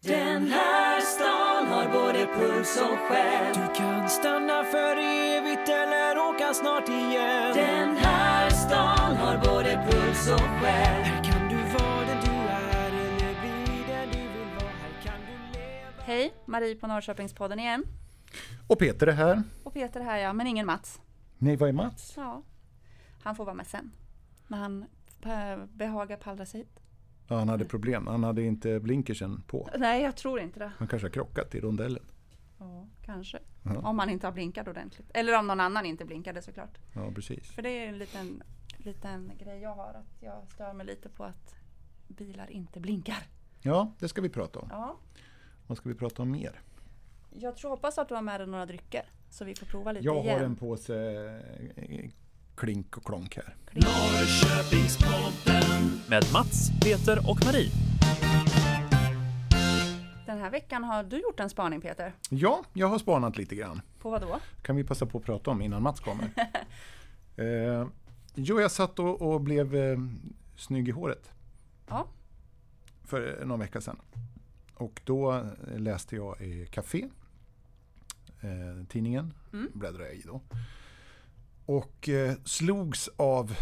Den här stan har både puls och själ Du kan stanna för evigt eller åka snart igen. Den här stan har både puls och själ Här kan du vara den du är eller bli den du vill vara. Här kan du leva. Hej, Marie på Norrköpingspodden igen. Och Peter är här. Och Peter här ja, men ingen Mats. Nej, vad är Mats? Ja, han får vara med sen. När han eh, behagar pallra sig hit. Ja, han hade problem. Han hade inte blinkersen på. Nej, jag tror inte det. Han kanske har krockat i rondellen. Ja, kanske. Ja. Om han inte har blinkat ordentligt. Eller om någon annan inte blinkade såklart. Ja, precis. För det är en liten, liten grej jag har. Att jag stör mig lite på att bilar inte blinkar. Ja, det ska vi prata om. Ja. Vad ska vi prata om mer? Jag tror, hoppas att du har med dig några drycker. Så vi får prova lite Jag igen. har en påse eh, klink och klonk här. med Mats, Peter och Marie. Den här veckan har du gjort en spaning Peter. Ja, jag har spanat lite grann. På vad då? kan vi passa på att prata om innan Mats kommer. eh, jo, jag satt och, och blev eh, snygg i håret Ja. för någon vecka sedan. Och då eh, läste jag i Café, eh, tidningen, Mm. bläddrade jag i då. Och eh, slogs av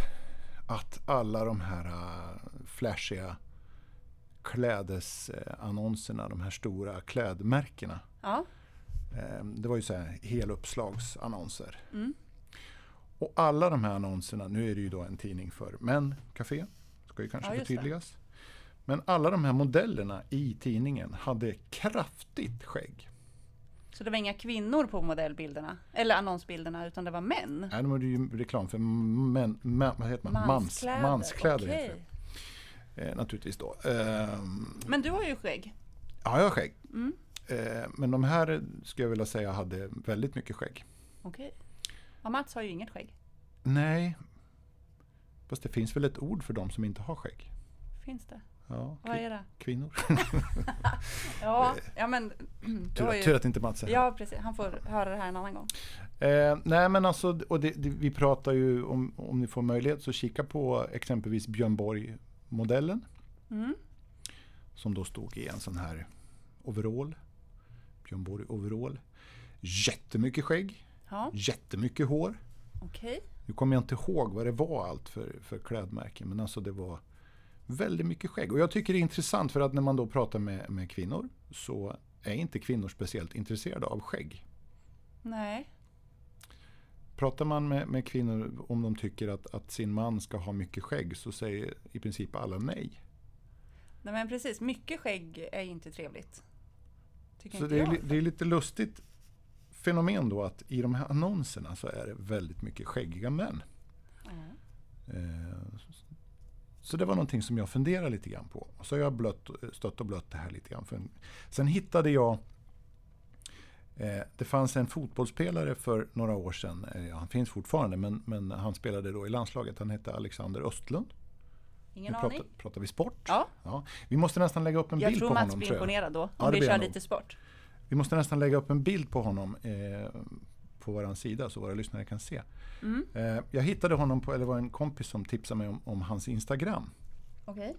att alla de här eh, flashiga klädesannonserna, de här stora klädmärkena. Ja. Eh, Det var ju så här heluppslagsannonser. Mm. Och alla de här annonserna, nu är det ju då en tidning för män, Café, ska ju kanske Ja, just det. förtydligas. Men alla de här modellerna i tidningen hade kraftigt skägg. Så det var inga kvinnor på modellbilderna? Eller annonsbilderna, utan det var män? Nej, de hade ju reklam för män, män, vad heter man? Mans, manskläder. okej. Heter det. Eh, naturligtvis då. Ehm, Men du har ju skägg. ja, jag har skägg. Mm. Eh, men de här skulle jag vilja säga hade väldigt mycket skägg. Okej. Ja, Mats har ju inget skägg. Nej, fast det finns väl ett ord för de som inte har skägg? Finns det? Ja, Vad är det? kvinnor. Ja, ja men... Tur, har tur ju... att inte Mats är här. Ja, precis. Han får höra det här en annan gång. Eh, nej men alltså, och det, det, vi pratar ju om, om ni får möjlighet så kika på exempelvis Björn Borg-modellen. Mm. Som då stod i en sån här overall. Björn Borg overall. Jättemycket skägg, Ja, jättemycket hår. okej. Nu kommer jag inte ihåg vad det var allt för, för klädmärken men alltså det var väldigt mycket skägg. Och jag tycker det är intressant för att när man då pratar med, med kvinnor så är inte kvinnor speciellt intresserade av skägg. Nej. Pratar man med, med kvinnor om de tycker att, att sin man ska ha mycket skägg så säger i princip alla nej. Nej, men precis. Mycket skägg är inte trevligt. Tycker Så inte det är, jag. det är lite lustigt fenomen då att i de här annonserna så är det väldigt mycket skäggiga män. Ja. Eh, Så det var någonting som jag funderade lite grann på. Och så har jag blött, stött och blött det här lite grann. Sen hittade jag eh, det fanns en fotbollsspelare för några år sedan, eh, ja, han finns fortfarande, men, men han spelade då i landslaget. Han hette Alexander Östlund. Ingen nu aning. pratar, pratar vi sport. Ja, Vi måste nästan lägga upp en jag bild på Mats honom. blir tror jag. imponerad då. Om Ja, vi blir kör nog. lite sport. Vi måste nästan lägga upp en bild på honom eh, på vår sida så våra lyssnare kan se. Mm. Eh, jag hittade honom på, eller var en kompis som tipsade mig om, om hans Instagram. Okej.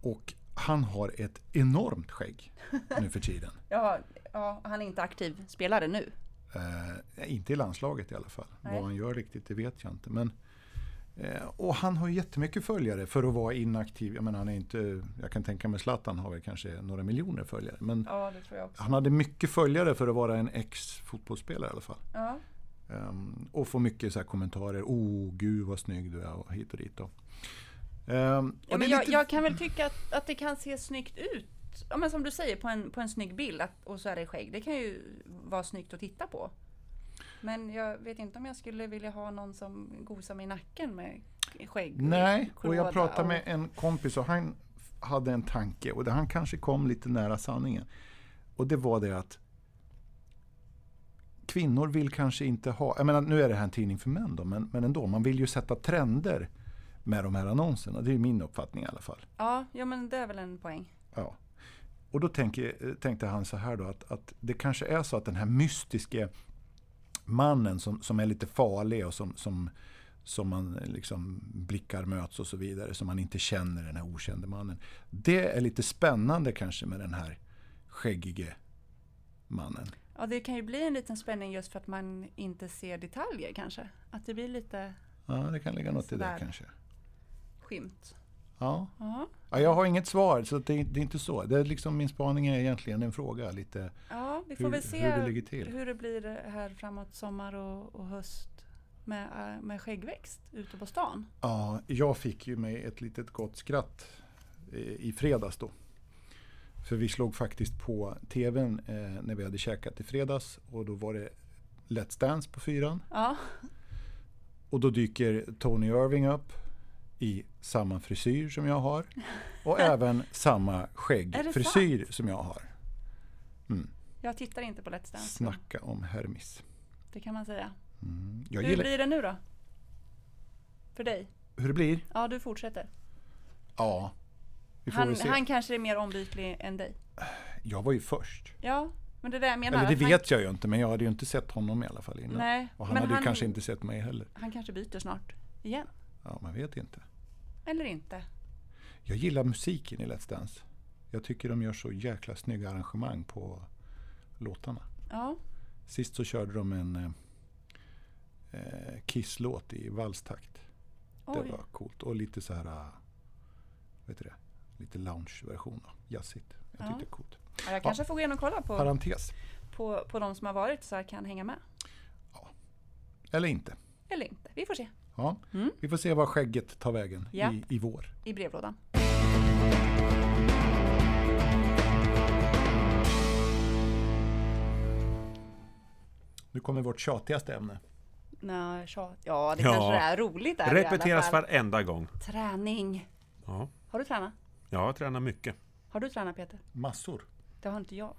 Och han har ett enormt skägg nu för tiden. Ja, ja, han är inte aktiv spelare nu. Eh, inte i landslaget i alla fall. Nej. Vad han gör riktigt, det vet jag inte. Men, och han har ju jättemycket följare för att vara inaktiv. Jag menar, han är inte, jag kan tänka mig Zlatan har väl kanske några miljoner följare. Men Ja, han hade mycket följare för att vara en ex-fotbollsspelare i alla fall. Ja. Ehm, och får mycket så här kommentarer. Oh, gud vad snygg du är och hit och dit. Ehm, och Ja, det men jag, lite- jag kan väl tycka att, att det kan se snyggt ut. Ja, men som du säger, på en, på en snygg bild att, och så är det skägg. Det kan ju vara snyggt att titta på. Men jag vet inte om jag skulle vilja ha någon som gosar mig i nacken med skägg. Nej, och klåda jag pratade och- med en kompis och han hade en tanke och han kanske kom lite nära sanningen. Och det var det att kvinnor vill kanske inte ha, jag menar nu är det här en tidning för män då, men, men ändå, man vill ju sätta trender med de här annonserna. Det är min uppfattning i alla fall. Ja, ja, men det är väl en poäng. Ja. Och då tänker, tänkte han så här då att, att det kanske är så att den här mystiske mannen som, som är lite farlig och som, som, som man liksom blickar möts och så vidare. Som man inte känner den här okände mannen. Det är lite spännande kanske med den här skäggige mannen. Ja, det kan ju bli en liten spänning just för att man inte ser detaljer kanske. Att det blir lite Ja, det kan ligga något i det kanske. skymt. Ja. Ja, Ja, jag har inget svar, så det, är- det är inte så. Det är liksom, min spaning är egentligen en fråga. Lite, ja vi får Hur- väl hur se det ligger till. hur det blir här framåt sommar och, och höst med, äh, med skäggväxt ute på stan. ja, jag fick ju mig ett litet gott skratt eh, i fredags då. För vi slog faktiskt på tvn eh, när vi hade käkat i fredags och då var det Let's Dance på fyran. Ja, Och då dyker Tony Irving upp i samma frisyr som jag har. Och även samma skäggfrisyr som jag har. jag tittar inte på Let's Dance. Snacka om Hermes. Det kan man säga. Mm. Hur gillar blir det nu då? För dig? hur det blir. Ja, du fortsätter. Ja, vi får Han, han kanske är mer ombytlig än dig. Jag var ju först. Ja, men det är det jag menar. Eller det att han, vet jag ju inte, men jag hade ju inte sett honom i alla fall innan. Nej, och han hade ju han- kanske inte sett mig heller. Han kanske byter snart. Igen. Ja, man vet inte. Eller inte. Jag gillar musiken i Let's Dance. Jag tycker de gör så jäkla snygga arrangemang på låtarna. Ja, Sist så körde de en eh, eh, Kiss-låt i valstakt. Det oj. var coolt. Och lite så här, eh, vet du det, lite lounge-version. då. Jazzigt. Jag Ja. tyckte det är coolt. Ja, jag kanske får gå in och kolla på, Parentes. på, på de som har varit så jag kan hänga med. Eller inte. Eller inte. Vi får se. Ja. Mm. Vi får se var skägget tar vägen Ja. i, i vår. I brevlådan. Nu kommer vårt tjatigaste ämne. Nej, tjat. Ja, det Ja. kanske är roligt där i Repeteras varenda gång. Träning. Ja, Har du tränat? jag tränar mycket. Har du tränat Peter? Massor. Det har inte jag.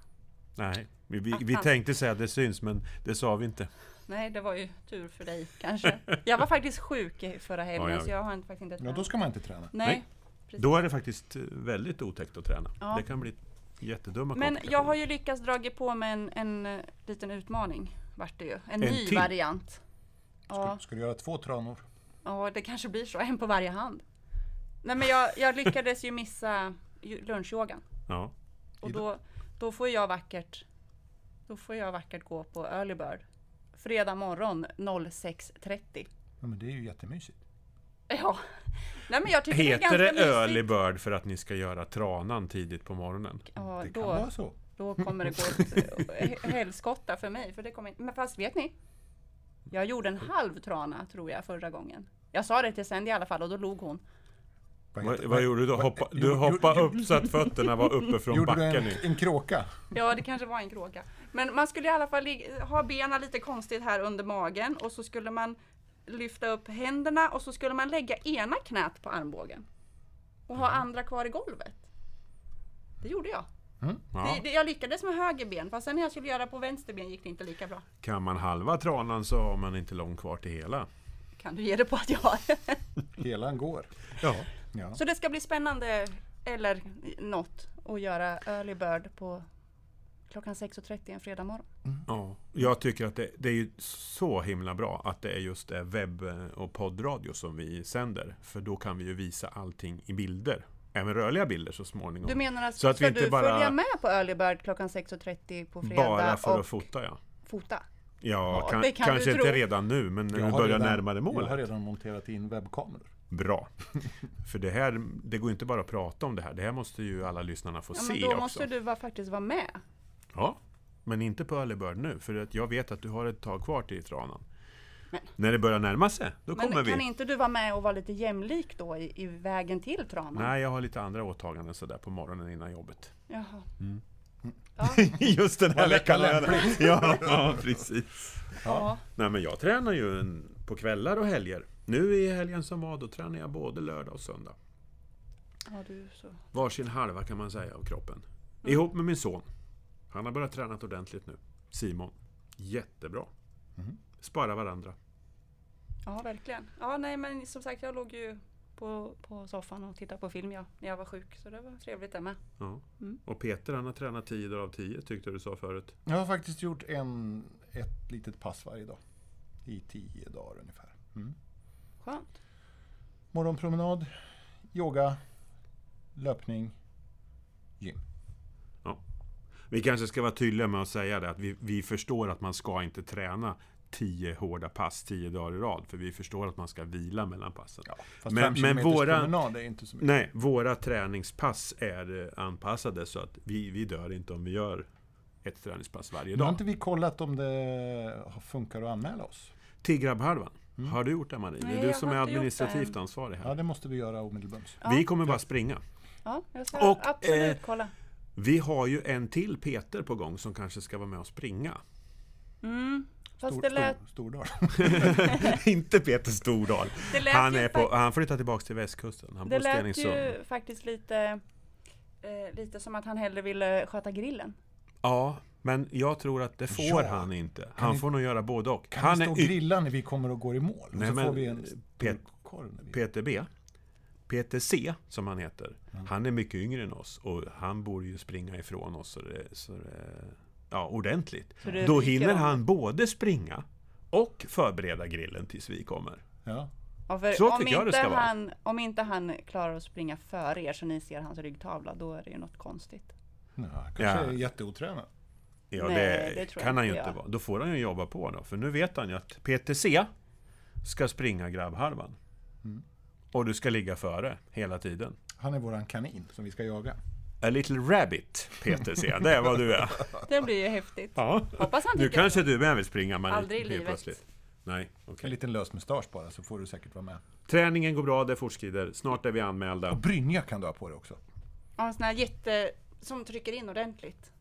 Nej, vi, vi, vi tänkte säga att det syns, men det sa vi inte. Nej, det var ju tur för dig kanske. Jag var faktiskt sjuk i förra helgen Ja, jag så jag har inte, faktiskt inte Ja, tränat. då ska man inte träna. Nej. Nej. precis. Då är det faktiskt eh, väldigt otäckt att träna. Ja. Det kan bli jättedumma Men jag har ju lyckats dra på mig en, en eh, liten utmaning. Vart det ju. En, En ny till? variant. Ja, Ska du göra två tranor? ja, det kanske blir så. En på varje hand. Nej men jag, jag lyckades ju missa lunchyogan. Ja. Och då, då får jag vackert Då får jag vackert gå på early bird. Fredag morgon 06.30. Ja, men det är ju jättemysigt. Ja. Nej men jag tycker det är Heter ganska det mysigt. early bird för att ni ska göra tranan tidigt på morgonen? Ja, Det kan då, vara så. då kommer det gå åt eh, helskotta för mig. För det kommer inte, men fast vet ni? Jag gjorde en halv trana tror jag förra gången. Jag sa det till Sandy i alla fall och då log hon. Vad, vad gjorde du då? vad- Hoppa, gjorde- du hoppade gjorde- upp så att fötterna var uppe från Gjorde du backen. en, i. en kråka? Ja, det kanske var en kråka. Men man skulle i alla fall ha benen lite konstigt här under magen och så skulle man lyfta upp händerna och så skulle man lägga ena knät på armbågen. Och ha andra kvar i golvet. Det gjorde jag. Ja. Det, det, jag lyckades med höger ben, fast sen när jag skulle göra på vänster ben gick det inte lika bra. Kan man halva tranan så har man inte långt kvar till hela. Kan du ge det på att jag har? Hela går. Ja. Ja. Så det ska bli spännande, eller något, att göra early bird på klockan 6.30 en fredag morgon. ja. Jag tycker att det, det är ju så himla bra att det är just det webb och poddradio som vi sänder. För då kan vi ju visa allting i bilder. Även rörliga bilder så småningom. Du menar att Så att vi ska inte du bara- följa med på early bird klockan 6.30 på fredag Bara för och att fota ja. fota? Ja, Ja, kan, kan kanske inte redan nu, men när vi börjar redan- närmare Jag har redan monterat in webbkameror. Bra. För det här, det går inte bara att prata om det här. Det här måste ju alla lyssnarna få Ja, men se då också. måste du va, faktiskt vara med. Ja, men inte på early bird nu. För att jag vet att du har ett tag kvar till tranan. Men- När det börjar närma sig, då Men kommer vi. kan inte du vara med och vara lite jämlik då i, i vägen till tranan? Nej, jag har lite andra åtaganden sådär på morgonen innan jobbet. Jaha. Mm. Ja, Just den här veckan. Ja, ja, precis. ja. Nej, men jag tränar ju en, på kvällar och helger. Nu i helgen som var, då tränar jag både lördag och söndag. ja, du så. Varsin halva kan man säga av kroppen. Mm. Ihop med min son. Han har börjat träna ordentligt nu. Simon. Jättebra. Mhm. Spara varandra. Ja, verkligen. Ja, nej, men som sagt, jag låg ju på, på soffan och tittade på film ja, när jag var sjuk. Så det var trevligt det med. Ja. Mm. Och Peter han har tränat 10 dagar av 10 tyckte du sa förut. Jag har faktiskt gjort en, ett litet pass varje dag. I tio dagar ungefär. Mm. Skönt. Morgonpromenad, yoga, löpning, gym. Vi kanske ska vara tydliga med att säga det att vi, vi förstår att man ska inte träna tio hårda pass tio dagar i rad. För vi förstår att man ska vila mellan passen. Ja, fast Men- men våra- promenad är inte så mycket. Nej, våra träningspass är eh, anpassade så att vi, vi dör inte om vi gör ett träningspass varje Nu har dag. inte vi kollat om det funkar att anmäla oss. Till grabbhalvan. Mm. Har du gjort det Marie? Det Nej, är du som är administrativt det ansvarig Ja, här. det måste vi göra omedelbart. Ja. Vi kommer bara springa. Ja, jag ska Och, absolut eh, kolla. Vi har ju en till Peter på gång som kanske ska vara med och springa. Mm. Fast Stor, det lät, stor, Stordal. inte Peter Stordal. det Han, är på, fakt- han flyttar tillbaka till västkusten. Han Det bor i lät ju faktiskt lite, eh, lite som att han hellre ville sköta grillen. Ja, men jag tror att det får Ja. han inte. Kan Han ni- får nog göra både och. Kan Han vi stå och grilla när vi kommer och går i mål? Nej, så men, får vi en Pet- vi- PTB, PTC som han heter, Mm. han är mycket yngre än oss och han borde ju springa ifrån oss så det, så det, ja, ordentligt. Så det Då hinner han både springa och förbereda grillen tills vi kommer. Ja. Ja, Så om, tycker jag det inte ska vara. han, om inte han klarar att springa före er så ni ser hans ryggtavla, då är det ju något konstigt. Ja, kanske Ja. är jätteotränad. Ja, Nej, det, det kan han ju inte jag. vara. Då får han ju jobba på då. För nu vet han ju att PTC ska springa grabbhalvan. Mm. Och du ska ligga före hela tiden. Han är våran kanin som vi ska jaga. A little rabbit, PTC. Det är vad du är. Det blir ju häftigt. Ja. Hoppas han Nu kanske det. du med vill springa, men Aldrig i livet. plötsligt. Nej, okej. En liten lös mustasch bara så får du säkert vara med. Träningen går bra, det fortskrider. Snart är vi Och anmälda. brynja kan du ha på dig också. Ja, en sån här jätte... Som trycker in ordentligt.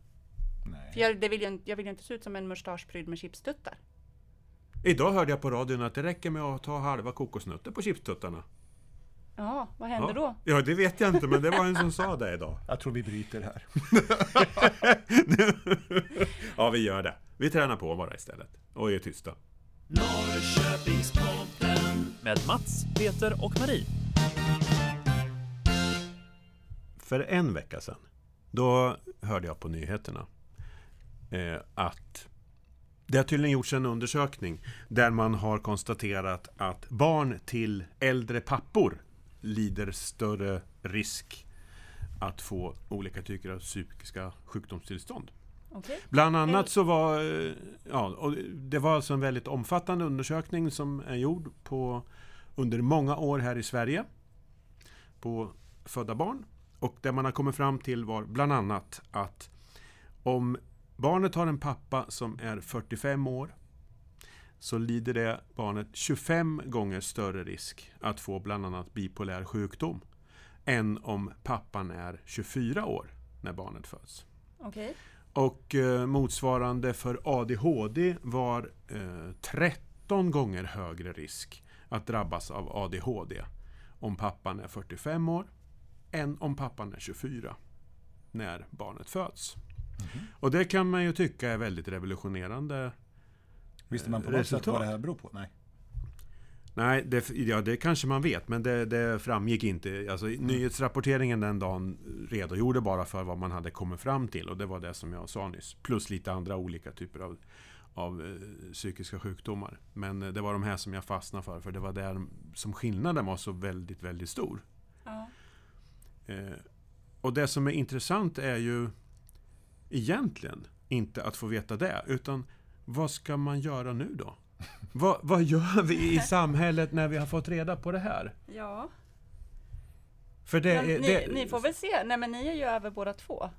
För Nej. jag, det vill ju, inte- jag vill ju inte se ut som en mustaschprydd med chipstuttar. Idag hörde jag på radion att det räcker med att ta halva kokosnötter på chipstuttarna. Ja, vad händer Ja. då? ja, det vet jag inte, men det var en som sa det idag. Jag tror vi bryter här. Ja, vi gör det. Vi tränar på bara istället. Och är tysta. Med Mats, Peter och Marie. För en vecka sedan, då hörde jag på nyheterna att det har tydligen gjorts en undersökning där man har konstaterat att barn till äldre pappor lider större risk att få olika typer av psykiska sjukdomstillstånd. Okej. Bland annat så var eh, ja, och det var alltså en väldigt omfattande undersökning som är gjord på, under många år här i Sverige på födda barn. Och det man har kommit fram till var bland annat att om barnet har en pappa som är 45 år så lider det barnet 25 gånger större risk att få bland annat bipolär sjukdom än om pappan är 24 år när barnet föds. Okej. Och eh, motsvarande för ADHD var eh, 13 gånger högre risk att drabbas av ADHD om pappan är 45 år än om pappan är 24 när barnet föds. Och det kan man ju tycka är väldigt revolutionerande. Visste man på något sätt Resultat. vad det här beror på? Nej. Nej, det, ja, det kanske man vet, men det, det framgick inte. Alltså, Nyhetsrapporteringen den dagen redogjorde bara för vad man hade kommit fram till och det var det som jag sa nyss. Plus lite andra olika typer av, av eh, psykiska sjukdomar. Men eh, det var de här som jag fastnade för, för det var där som skillnaden var så väldigt, väldigt stor. Ja. Eh, och det som är intressant är ju egentligen inte att få veta det, utan vad ska man göra nu då? vad, vad gör vi i samhället när vi har fått reda på det här? ja. För det, Men är- ni, det, ni får väl se. Nej men ni är ju över båda två.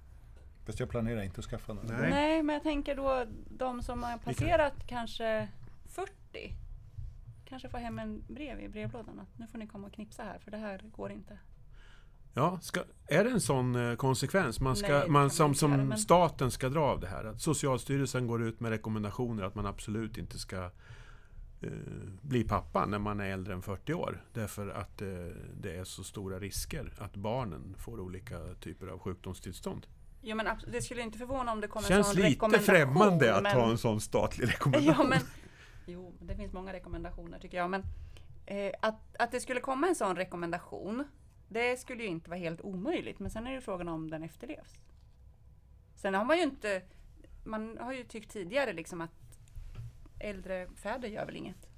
Fast jag planerar inte att skaffa någon. Nej. Nej, men jag tänker då de som har passerat kanske 40. Kanske får hem en brev i brevlådan att nu får ni komma och knipsa här för det här går inte. Ja, ska, är det en sån eh, konsekvens man ska, Nej, det man, som, inte göra, som men- staten ska dra av det här? Att Socialstyrelsen går ut med rekommendationer att man absolut inte ska eh, bli pappa när man är äldre än 40 år. Därför att eh, det är så stora risker att barnen får olika typer av sjukdomstillstånd. Jo men det skulle inte förvåna om det kommer en Känns sån lite rekommendation. främmande att men... ha en sån statlig rekommendation. Ja men, jo, det finns många rekommendationer tycker jag. Men eh, att, att det skulle komma en sån rekommendation, det skulle ju inte vara helt omöjligt. Men sen är det frågan om den efterlevs. Sen har man ju inte, man har ju tyckt tidigare liksom att äldre fäder gör väl inget.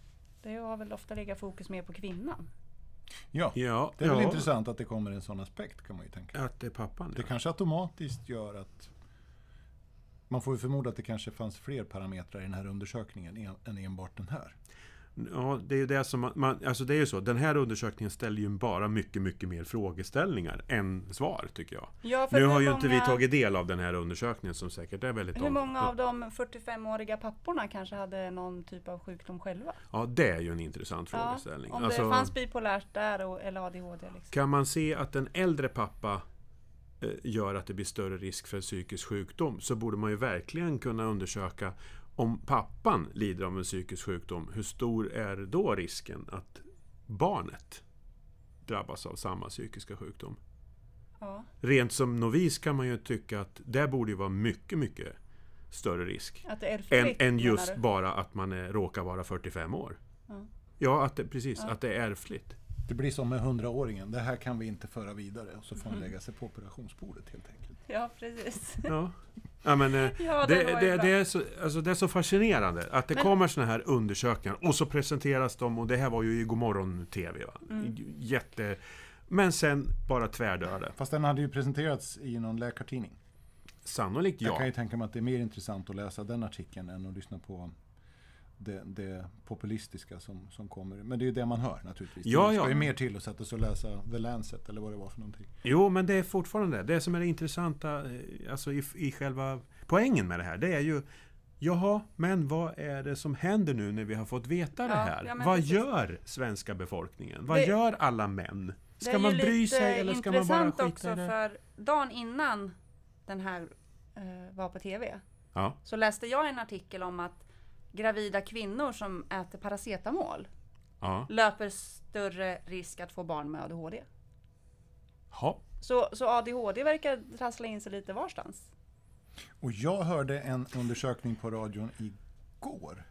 Det har väl ofta legat fokus mer på kvinnan. Ja, Ja, det är väl ja, intressant att det kommer en sån aspekt kan man ju tänka. Att det är pappan, Det ja. kanske automatiskt gör att man får ju förmoda att det kanske fanns fler parametrar i den här undersökningen en- än enbart den här. Ja, det är ju det som man, man, alltså det är ju så. Den här undersökningen ställer ju bara mycket, mycket mer frågeställningar än svar, tycker jag. Ja, Nu har ju inte vi många- tagit del av den här undersökningen som säkert är väldigt Hur många av de 45-åriga papporna kanske hade någon typ av sjukdom själva? Ja, det är ju en intressant Ja, frågeställning. om Alltså, det fanns bipolärt där och, eller ADHD. Liksom. Kan man se att en äldre pappa eh, gör att det blir större risk för psykisk sjukdom så borde man ju verkligen kunna undersöka om pappan lider av en psykisk sjukdom, hur stor är då risken att barnet drabbas av samma psykiska sjukdom? Ja. Rent som novis kan man ju tycka att det borde ju vara mycket, mycket större risk. Att det är Än, än just bara att man är, råkar vara 45 år. Ja. Ja, att det, precis. Ja. Att det är ärftligt. Det blir som med hundraåringen, det här kan vi inte föra vidare och så får Mm. han lägga sig på operationsbordet helt enkelt. Ja, precis. Ja. Ja, men, eh, Ja, det, det, det, är så, alltså det är så fascinerande att det Men- kommer såna här undersökningar och så presenteras de och det här var ju i Godmorgon TV. Va? Mm. Jätte... Men sen bara tvärdöde. Fast den hade ju presenterats i någon läkartidning. Sannolikt Jag kan ja. ju tänka mig att det är mer intressant att läsa den artikeln än att lyssna på det, det populistiska som, som kommer. Men det är ju det man hör naturligtvis. Ja, det ska ja. ju mer till att sätta sig och läsa The Lancet eller vad det var för någonting. Jo, men det är fortfarande det som är det intressanta eh, alltså i, i själva poängen med det här. Det är ju Jaha, men vad är det som händer nu när vi har fått veta det Ja, här? ja, vad precis. gör svenska befolkningen? Vad Det- gör alla män? Det Ska är man bry sig eller ska man bara intressant skita också i det? för dagen innan den här eh, var på TV Ja, så läste jag en artikel om att gravida kvinnor som äter paracetamol ja. löper större risk att få barn med ADHD. Ha. Så, så ADHD verkar trassla in sig lite varstans. Och jag hörde en undersökning på radion igår.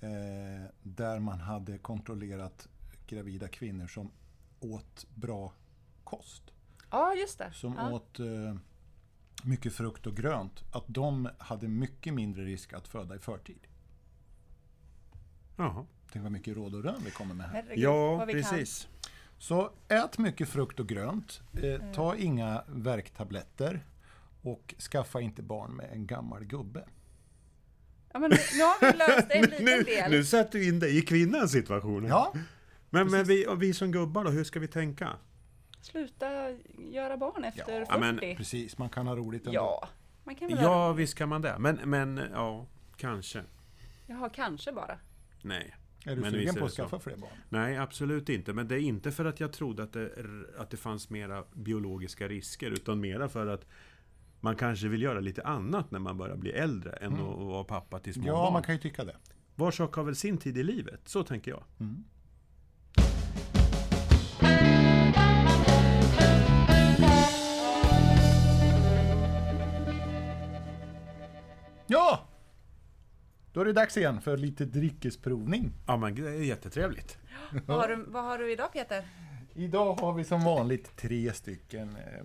Eh, där man hade kontrollerat gravida kvinnor som åt bra kost. Ja, just det. Som ja. åt eh, mycket frukt och grönt. Att de hade mycket mindre risk att föda i förtid. Jaha. Tänk vad mycket råd och rön vi kommer med här. Herregud, Ja, precis. Så ät mycket frukt och grönt. Eh, ta inga värktabletter. Och skaffa inte barn med en gammal gubbe. Kan. Ja, men nu, nu har vi löst en liten Nu, del. nu sätter du in dig i kvinnans situation. Ja, men men vi, och vi som gubbar då, hur ska vi tänka? Sluta göra barn efter Ja, 40. men precis. Man kan ha roligt ändå. Ja, man kan väl ha Ja, visst kan man det. Men, men ja, kanske. Jaha, kanske bara. Nej. Är du Men sugen på att skaffa fler barn? Nej, absolut inte. Men det är inte för att jag trodde att det, att det fanns mera biologiska risker, utan mera för att man kanske vill göra lite annat när man börjar bli äldre än att vara pappa till små Mm. Ja, barn. man kan ju tycka det. Var sak har väl sin tid i livet, så tänker jag. Mm. Ja! Då är det dags igen för lite dryckesprovning. Ja, men det är jättetrevligt. Vad har, du, vad har du idag Peter? Idag har vi som vanligt tre stycken eh,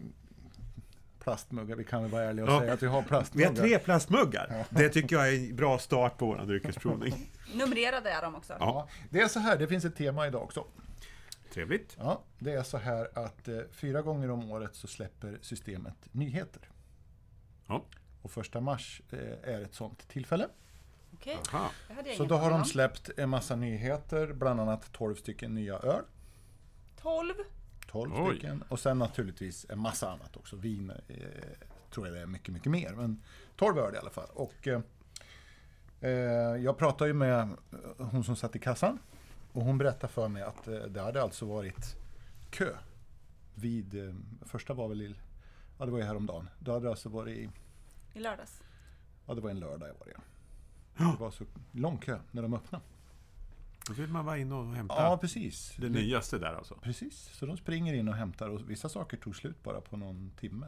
plastmuggar. Vi kan väl vara ärliga och Ja. säga att vi har Vi plastmuggar. har tre plastmuggar. Det tycker jag är en bra start på vår dryckesprovning. Numrerade är de också. Ja. Ja, det är så här, det finns ett tema idag också. Trevligt. Ja, det är så här att eh, fyra gånger om året så släpper systemet nyheter. Ja. Och första mars eh, är ett sånt tillfälle. Jag Så då har de släppt en massa nyheter, bland annat 12 stycken nya öl. 12. 12 Oj. stycken. Och sen naturligtvis en massa annat också. Vin eh, tror jag det är mycket, mycket mer. Men 12 öl i alla fall. Och eh, eh, jag pratade ju med eh, hon som satt i kassan. Och hon berättade för mig att eh, det hade alltså varit kö. Vid, eh, första var väl i, ja det var ju häromdagen. Då hade det alltså varit, i- I lördags. ja det var en lördag var det. Det var så lång kö när de öppnade. Då vill man vara inne och hämta Ja, precis. det nyaste där alltså. Precis, så de springer in och hämtar och vissa saker tog slut bara på någon timme.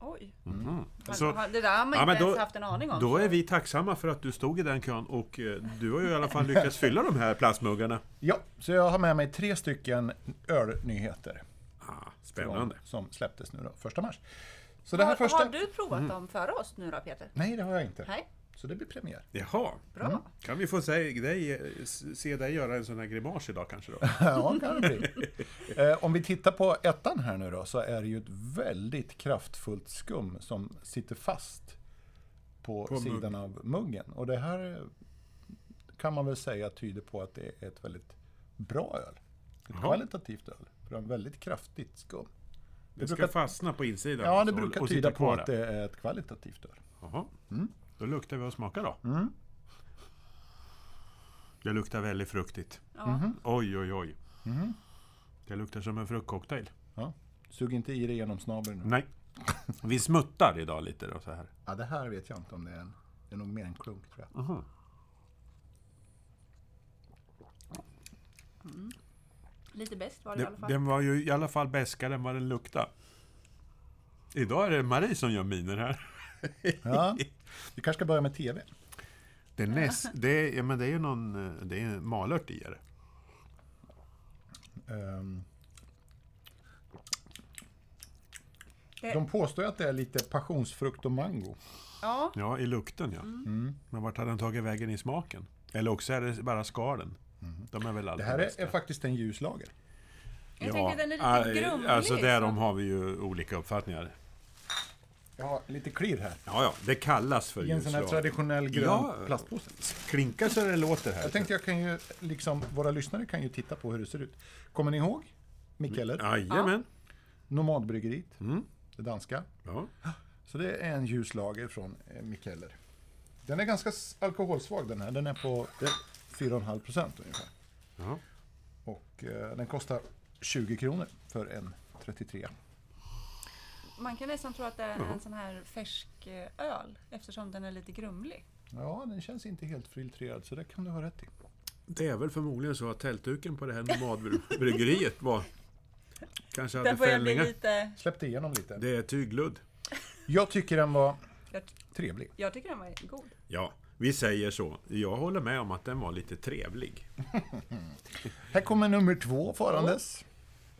Oj. Mhm. Har- Så, det där har man Ja, inte men då- ens haft en aning om. då är vi tacksamma för att du stod i den kön och eh, du har ju i alla fall lyckats fylla de här plastmuggarna. Ja, så jag har med mig tre stycken ölnyheter. Ah, från- spännande. Som släpptes nu då, första mars. Så det här har, första... har du provat dem före oss nu då Peter? Nej, det har jag inte. Nej. Så det blir premiär. Jaha. Bra. Kan vi få se dig, se dig göra en sån här grimas idag kanske då? ja, kan det bli. Eh, om vi tittar på ettan här nu då, så är det ju ett väldigt kraftfullt skum som sitter fast på, På mugg. sidan av muggen. Och det här kan man väl säga tyder på att det är ett väldigt bra öl. Ett Jaha. kvalitativt öl. För det har väldigt kraftigt skum. Det ska brukar- fastna på insidan. Ja, det alltså, brukar och tyda sitta på att det är ett kvalitativt öl. Jaha. Mm. Då luktar vi och smakar då. Mm. Det luktar väldigt fruktigt. Ja. Mhm. Oj, oj, oj. Mhm. Det luktar som en fruktcocktail. Sug inte i det genom snabeln nu. Nej. Vi smuttar idag lite då så här. Ja, det här vet jag inte om det är en... Det är nog mer en klunk tror jag. Aha. Lite bäst var det i alla Den, fall. den var ju i alla fall bäskare än vad den luktade. Idag är det Marie som gör miner här. Ja, vi kanske ska börja med TV. Det är, näst, det är, ja, men det är ju någon, eh, det är en malört i det. Det- De påstår att det är lite passionsfrukt och mango. Ja, Ja, i lukten ja. Mm. Men vart har den tagit vägen i smaken? Eller också är det bara skalen. De är väl Det alltid här är, bästa. är faktiskt en ljuslager. jag tänker den är lite ah, grumlig. Alltså därom så- har vi ju olika uppfattningar. Jag har lite klirr här. Ja, ja, det kallas för I en sån här traditionell grön Ja. plastpåse. Klinkar så det låter här. Jag tänkte jag kan ju, liksom, våra lyssnare kan ju titta på hur det ser ut. Kommer ni ihåg Mikkeller? Jajamän. Nomadbryggeriet, Mm. det danska. Ja. Så det är en ljuslager från eh, Mikkeller. Den är ganska alkoholsvag den här. Den är på 4,5 procent ungefär. Ja. Och eh, den kostar 20 kronor för en 33. Man kan nästan tro att det är en sån här färsk eh, öl eftersom den är lite grumlig. Ja, den känns inte helt filtrerad så det kan du ha rätt i. Det är väl förmodligen så att tältduken på det här nomadbryggeriet var... Kanske hade fällningar. lite... Släppte igenom lite. Det är tygludd. Jag tycker den var Jag, trevlig. jag tycker den var god. Ja, vi säger så. Jag håller med om att den var lite trevlig. Här kommer nummer två farandes.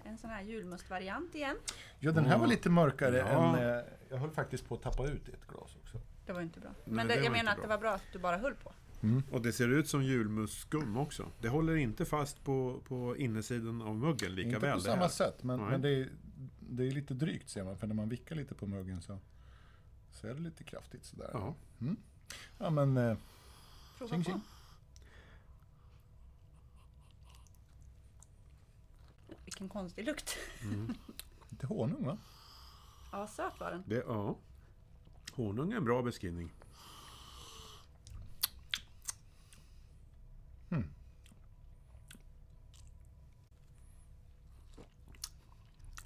En sån här julmustvariant igen. Ja, den här var lite mörkare Ja. än... Eh, jag höll faktiskt på att tappa ut ett glas också. Det var inte bra. Nej, Men det det, var jag inte menar att bra. det var bra att du bara höll på. Och det ser ut som julmusskum också. Det håller inte fast på, på insidan av muggen lika Inte väl. på det samma sätt, men, Nej. men det, är, det är lite drygt ser man. För när man vickar lite på muggen så, så är det lite kraftigt sådär. Ja. Mm. Ja, men... Eh, Prova tjing, på. tjing. Vilken konstig lukt. Lite honung va? Ja, söt var den. Det, ja. Honung är en bra beskrivning.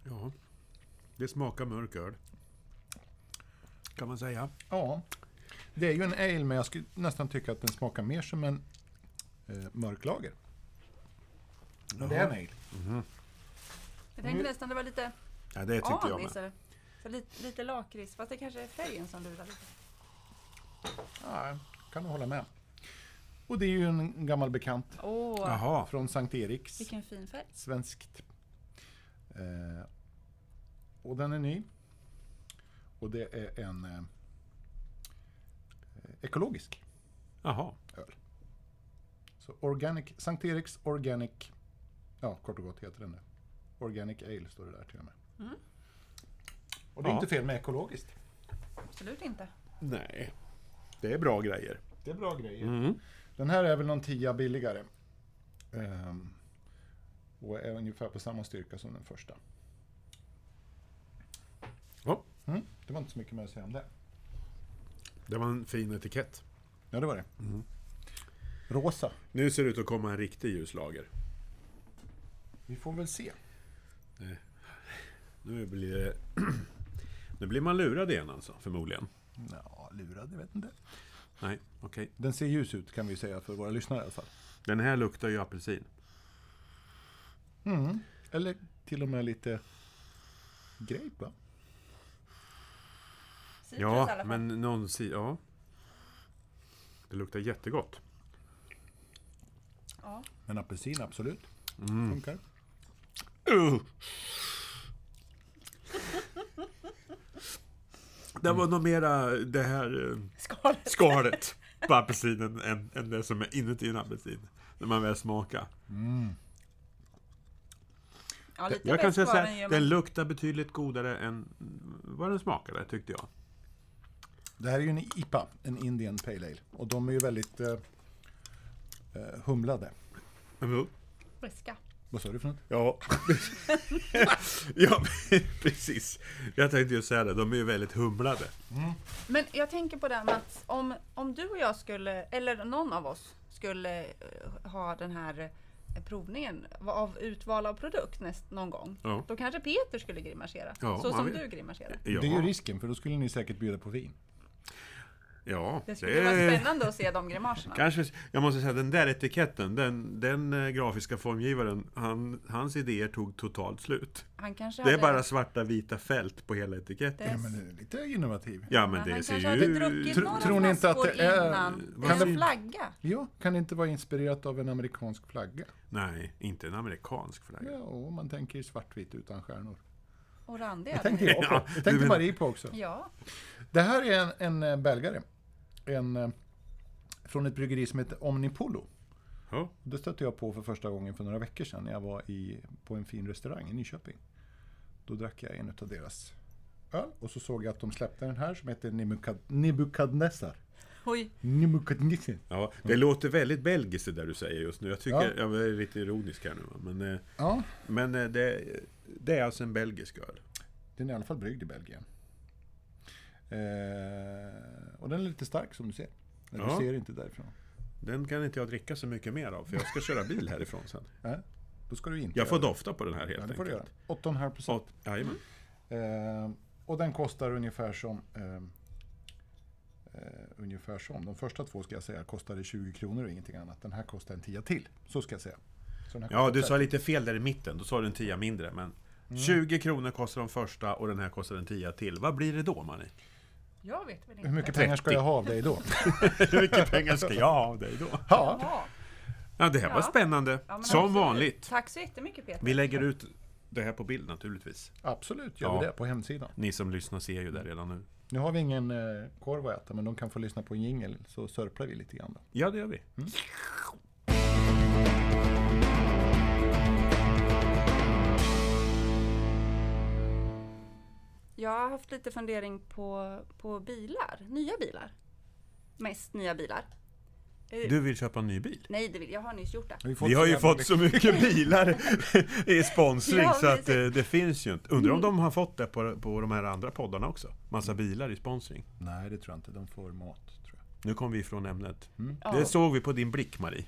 Ja, det smakar mörk öl. Kan man säga. Ja. Det är ju en ale, men jag skulle nästan tycka att den smakar mer som en eh, mörklager. Men det är en ale. Jag tänkte nästan det var lite Ja, det tyckte jag anis. med. eller? Så lite, lite lakrits. Fast det kanske är färgen som lurar lite. Ja, kan du hålla med. Och det är ju en gammal bekant Åh, Jaha, från Sankt Eriks. vilken fin färg. Svenskt. Eh, och den är ny. Och det är en eh, ekologisk jaha. öl. Så Organic, Sankt Eriks Organic, ja kort och gott heter den det. Organic Ale står det där till och med. Mm. Och det är Ja. inte fel med ekologiskt. Absolut inte. Nej, det är bra grejer. Det är bra grejer. Mm. Den här är väl någon tia billigare. Ehm, och är ungefär på samma styrka som den första. Ja, Mm, det var inte så mycket mer att säga om det. Det var en fin etikett. Ja, det var det. Mm. Rosa. Nu ser det ut att komma en riktig ljuslager. Vi får väl se. Nu blir det... Nu blir man lurad igen alltså, förmodligen. Ja, lurad, jag vet inte. Nej, okej. Den ser ljus ut kan vi säga för våra lyssnare i alla fall. Den här luktar ju apelsin. Mm. Eller till och med lite grape va? Citrus i alla Ja, fall. men någon si... Ja. Det luktar jättegott. Ja. Men apelsin, absolut. Mm. Funkar. Uh. Det var nog mera det här eh, Skalet. skalet på apelsinen än, än det som är inuti en apelsin. När man väl smakar. Ja, lite Jag kan bäst säga så var den här, luktar betydligt godare än vad den smakade, tyckte jag. Det här är ju en IPA, en Indian Pale Ale. Och de är ju väldigt eh, eh, humlade. Friska. Vad sa du för något? Ja. ja, precis. Jag tänkte ju säga det, de är ju väldigt humlade. Men jag tänker på det här med att om, om du och jag skulle, eller någon av oss skulle eh, ha den här eh, provningen av utval av produkt näst, någon gång. Ja. Då kanske Peter skulle grimasera. Ja, så som vet. du grimaserar. Ja, Det är ju risken, för då skulle ni säkert bjuda på vin. Ja Det skulle vara spännande att se de grimaserna. Kanske, jag måste säga den där etiketten, den, den eh, grafiska formgivaren, han, hans idéer tog totalt slut. Han kanske Det är hade, bara svarta vita fält på hela etiketten. Det- Ja, men det är lite innovativ. Ja, men han det ser kanske hade ju... några tror ni inte att det är- innan. Det kan en det- flagga. Ja, kan det inte vara inspirerat av en amerikansk flagga? Nej, inte en amerikansk flagga. Ja, och man tänker svartvitt utan stjärnor. Och randiga. Det tänkte jag på. Ja, Det tänkte Marie på också. Ja. Det här är en, en eh, belgare. En, eh, från ett bryggeri som heter Omnipollo. Ja, Det stötte jag på för första gången för några veckor sedan när jag var i, på en fin restaurang i Nyköping. Då drack jag en av deras öl och så såg jag att de släppte den här som heter Nebukad- Nebukadnessar. Oj. Nebukadnessar. ja, det låter väldigt belgiskt det där du säger just nu. Jag tycker, Ja. jag är lite ironisk här nu. Men, eh, Ja, men eh, det, det är alltså en belgisk öl. den är i alla fall bryggd i Belgien. Eh, och den är lite stark som du ser. Men Ja. Du ser inte därifrån. Den kan inte jag dricka så mycket mer av, för jag ska köra bil härifrån sen. Nej, då ska du inte Jag får göra dofta på den här helt Ja, det får du göra. enkelt. 8,5 procent. Ja, jajamän. Eh, och den kostar ungefär som eh, eh, ungefär som. De första två ska jag säga kostade 20 kronor och ingenting annat. Den här kostar en 10 till. Så ska jag säga. Ja, du sa 30. lite fel där i mitten. Då sa du en tia mindre. Men Mm. 20 kronor kostar de första och den här kostar en tia till. Vad blir det då, Mani? Jag vet väl inte. Hur mycket pengar ska jag ha av dig då? Hur mycket pengar ska jag ha av dig då? Ja, Ja. Det här var spännande. Ja, Som absolut. vanligt. Tack så jättemycket Peter. Vi lägger ut det här på bild naturligtvis. absolut gör Ja. vi det på hemsidan. Ni som lyssnar ser ju det redan nu. Nu har vi ingen eh, korv att äta men de kan få lyssna på en jingel så sörplar vi lite grann. Då. Ja, det gör vi. Jag har haft lite fundering på, på bilar. Nya bilar. Mest nya bilar. Eh, Du vill köpa en ny bil? Nej, det vill, jag har nyss gjort det. fått Vi har ju fått så mycket bilar i sponsring Ja, så att eh, det finns ju inte. Undrar om de har fått det på, på de här andra poddarna också? Massa bilar i sponsring. Nej, det tror jag inte. De får mat. Tror jag. Nu kom vi ifrån ämnet. Ja. Det såg vi på din blick, Marie.